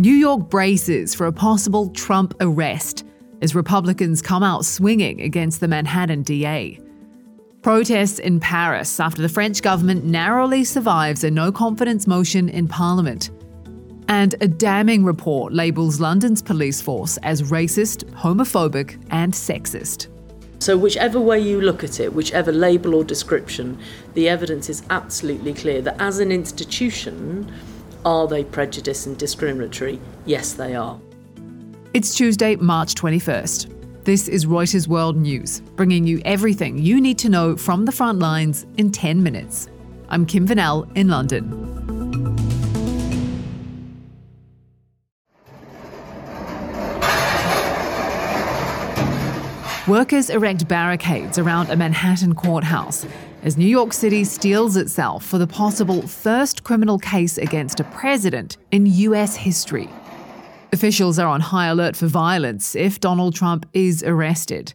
New York braces for a possible Trump arrest as Republicans come out swinging against the Manhattan DA. Protests in Paris after the French government narrowly survives a no confidence motion in Parliament. And a damning report labels London's police force as racist, homophobic, and sexist. So, whichever way you look at it, whichever label or description, the evidence is absolutely clear that as an institution, are they prejudiced and discriminatory? Yes, they are. It's Tuesday, March 21st. This is Reuters World News, bringing you everything you need to know from the front lines in 10 minutes. I'm Kim Vanel in London. Workers erect barricades around a Manhattan courthouse as New York City steels itself for the possible first criminal case against a president in US history. Officials are on high alert for violence if Donald Trump is arrested.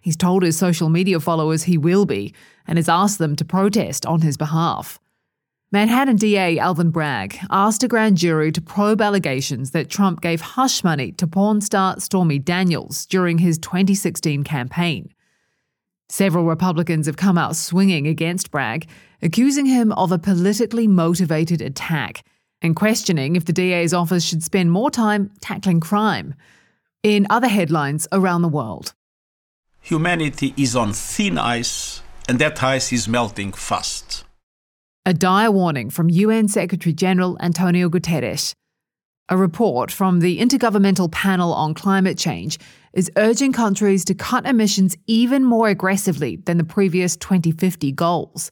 He's told his social media followers he will be and has asked them to protest on his behalf. Manhattan DA Alvin Bragg asked a grand jury to probe allegations that Trump gave hush money to porn star Stormy Daniels during his 2016 campaign. Several Republicans have come out swinging against Bragg, accusing him of a politically motivated attack and questioning if the DA's office should spend more time tackling crime. In other headlines around the world, humanity is on thin ice, and that ice is melting fast. A dire warning from UN Secretary General Antonio Guterres. A report from the Intergovernmental Panel on Climate Change is urging countries to cut emissions even more aggressively than the previous 2050 goals.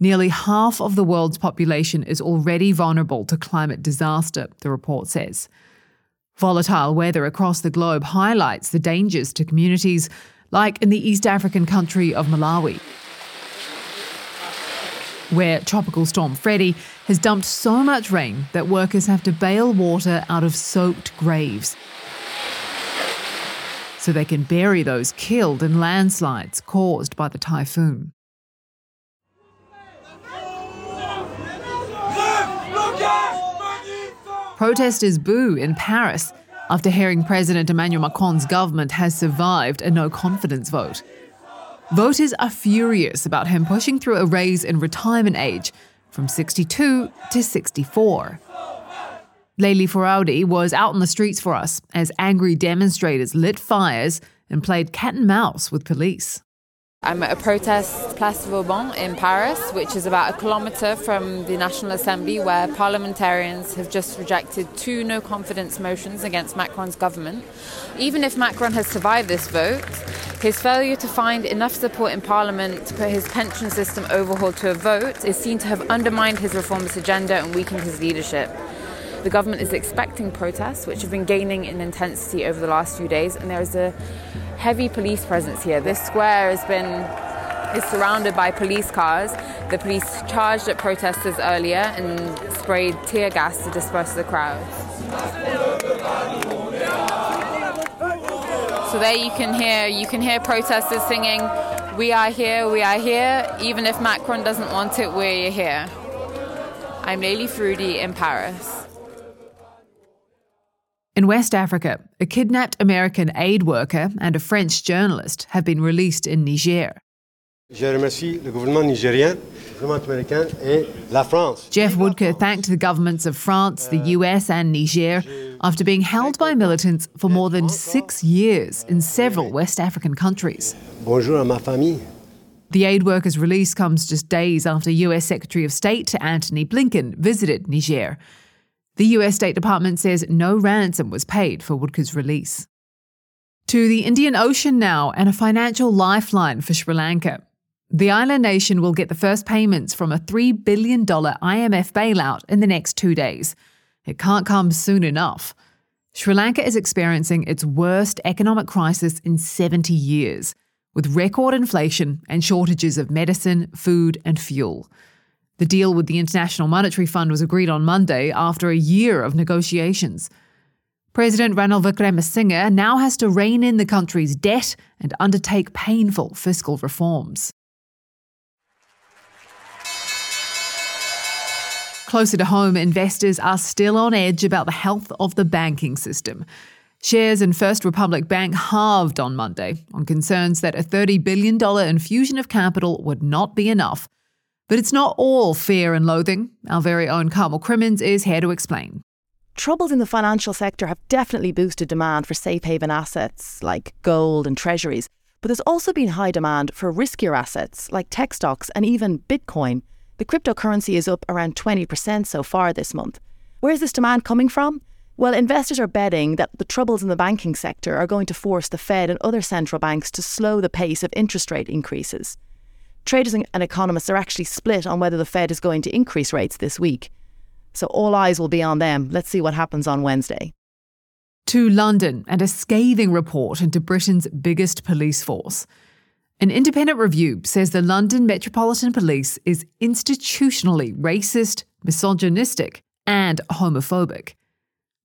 Nearly half of the world's population is already vulnerable to climate disaster, the report says. Volatile weather across the globe highlights the dangers to communities like in the East African country of Malawi where Tropical Storm Freddy has dumped so much rain that workers have to bail water out of soaked graves. So they can bury those killed in landslides caused by the typhoon. Protesters boo in Paris after hearing President Emmanuel Macron's government has survived a no confidence vote. Voters are furious about him pushing through a raise in retirement age from 62 to 64. Leili Foroughi was out on the streets for us as angry demonstrators lit fires and played cat and mouse with police. I'm at a protest Place Vauban in Paris, which is about a kilometre from the National Assembly, where parliamentarians have just rejected two no confidence motions against Macron's government. Even if Macron has survived this vote, his failure to find enough support in Parliament to put his pension system overhaul to a vote is seen to have undermined his reformist agenda and weakened his leadership. The government is expecting protests, which have been gaining in intensity over the last few days, and there is a heavy police presence here. This square has been is surrounded by police cars. The police charged at protesters earlier and sprayed tear gas to disperse the crowd. So there you can hear you can hear protesters singing, "We are here, we are here." Even if Macron doesn't want it, we're here. I'm Leili Foroughi in Paris. In West Africa, a kidnapped American aid worker and a French journalist have been released in Niger. Jeff Woodker thanked the governments of France, the US, and Niger after being held by militants for more than six years in several West African countries. Bonjour à ma famille. The aid worker's release comes just days after US Secretary of State Antony Blinken visited Niger. The US State Department says no ransom was paid for Woodker's release. To the Indian Ocean now and a financial lifeline for Sri Lanka. The island nation will get the first payments from a $3 billion IMF bailout in the next two days. It can't come soon enough. Sri Lanka is experiencing its worst economic crisis in 70 years, with record inflation and shortages of medicine, food, and fuel. The deal with the International Monetary Fund was agreed on Monday after a year of negotiations. President Ranil Wickremesinghe now has to rein in the country's debt and undertake painful fiscal reforms. Closer to home, investors are still on edge about the health of the banking system. Shares in First Republic Bank halved on Monday on concerns that a $30 billion infusion of capital would not be enough. But it's not all fear and loathing. Our very own Carmel Crimmins is here to explain. Troubles in the financial sector have definitely boosted demand for safe haven assets like gold and treasuries, but there's also been high demand for riskier assets like tech stocks and even Bitcoin. The cryptocurrency is up around 20% so far this month. Where's this demand coming from? Well, investors are betting that the troubles in the banking sector are going to force the Fed and other central banks to slow the pace of interest rate increases. Traders and economists are actually split on whether the Fed is going to increase rates this week. So all eyes will be on them. Let's see what happens on Wednesday. To London and a scathing report into Britain's biggest police force. An independent review says the London Metropolitan Police is institutionally racist, misogynistic, and homophobic.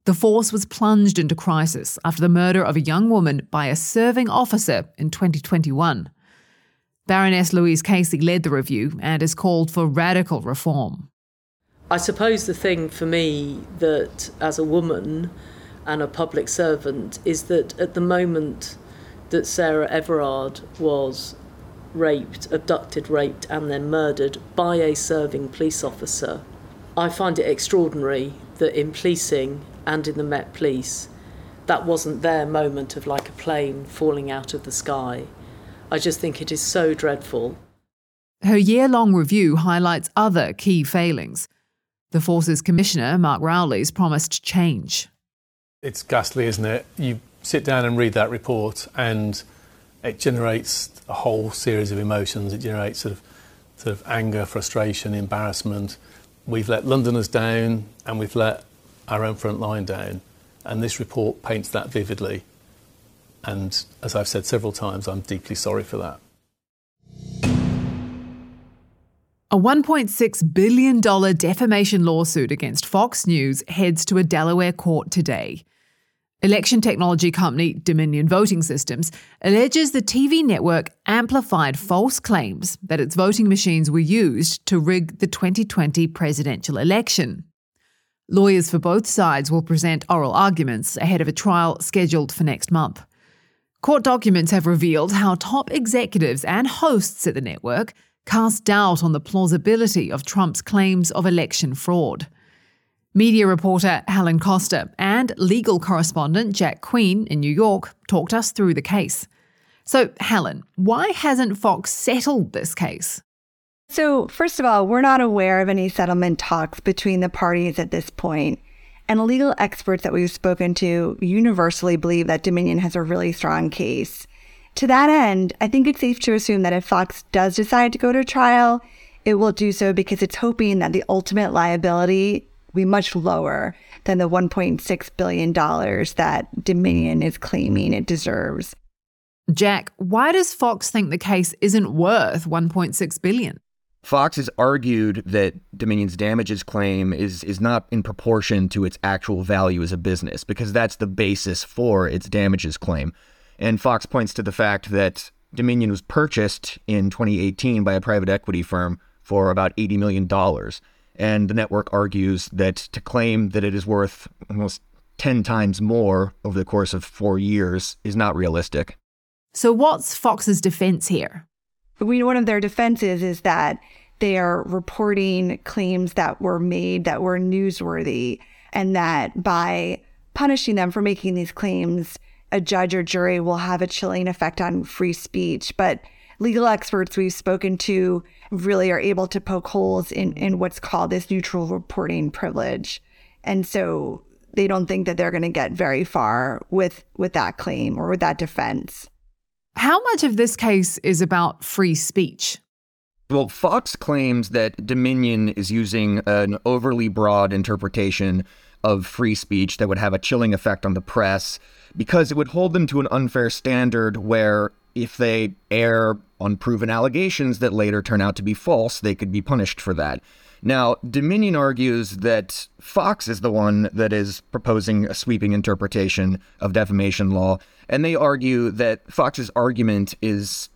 The force was plunged into crisis after the murder of a young woman by a serving officer in 2021. Baroness Louise Casey led the review and has called for radical reform. I suppose the thing for me that, as a woman and a public servant, is that at the moment that Sarah Everard was raped, abducted, raped, and then murdered by a serving police officer, I find it extraordinary that in policing and in the Met Police, that wasn't their moment of like a plane falling out of the sky. I just think it is so dreadful. Her year long review highlights other key failings. The Force's Commissioner, Mark Rowley's promised change. It's ghastly, isn't it? You sit down and read that report, and it generates a whole series of emotions. It generates sort of, sort of anger, frustration, embarrassment. We've let Londoners down, and we've let our own front line down. And this report paints that vividly. And as I've said several times, I'm deeply sorry for that. A $1.6 billion defamation lawsuit against Fox News heads to a Delaware court today. Election technology company Dominion Voting Systems alleges the TV network amplified false claims that its voting machines were used to rig the 2020 presidential election. Lawyers for both sides will present oral arguments ahead of a trial scheduled for next month. Court documents have revealed how top executives and hosts at the network cast doubt on the plausibility of Trump's claims of election fraud. Media reporter Helen Coster and legal correspondent Jack Queen in New York talked us through the case. So, Helen, why hasn't Fox settled this case? So, first of all, we're not aware of any settlement talks between the parties at this point. And legal experts that we've spoken to universally believe that Dominion has a really strong case. To that end, I think it's safe to assume that if Fox does decide to go to trial, it will do so because it's hoping that the ultimate liability will be much lower than the $1.6 billion that Dominion is claiming it deserves. Jack, why does Fox think the case isn't worth 1.6 billion? Fox has argued that Dominion's damages claim is is not in proportion to its actual value as a business because that's the basis for its damages claim. And Fox points to the fact that Dominion was purchased in 2018 by a private equity firm for about 80 million dollars. And the network argues that to claim that it is worth almost 10 times more over the course of 4 years is not realistic. So what's Fox's defense here? We one of their defenses is that they are reporting claims that were made that were newsworthy and that by punishing them for making these claims a judge or jury will have a chilling effect on free speech. But legal experts we've spoken to really are able to poke holes in, in what's called this neutral reporting privilege. And so they don't think that they're going to get very far with with that claim or with that defense how much of this case is about free speech? Well, Fox claims that Dominion is using an overly broad interpretation of free speech that would have a chilling effect on the press because it would hold them to an unfair standard where if they air unproven allegations that later turn out to be false, they could be punished for that. Now, Dominion argues that Fox is the one that is proposing a sweeping interpretation of defamation law, and they argue that Fox's argument is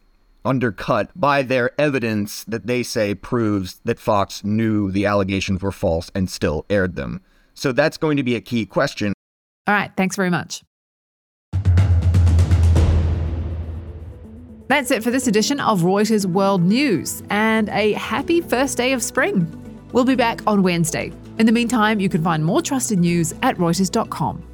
undercut by their evidence that they say proves that Fox knew the allegations were false and still aired them. So that's going to be a key question. All right, thanks very much. That's it for this edition of Reuters World News, and a happy first day of spring. We'll be back on Wednesday. In the meantime, you can find more trusted news at Reuters.com.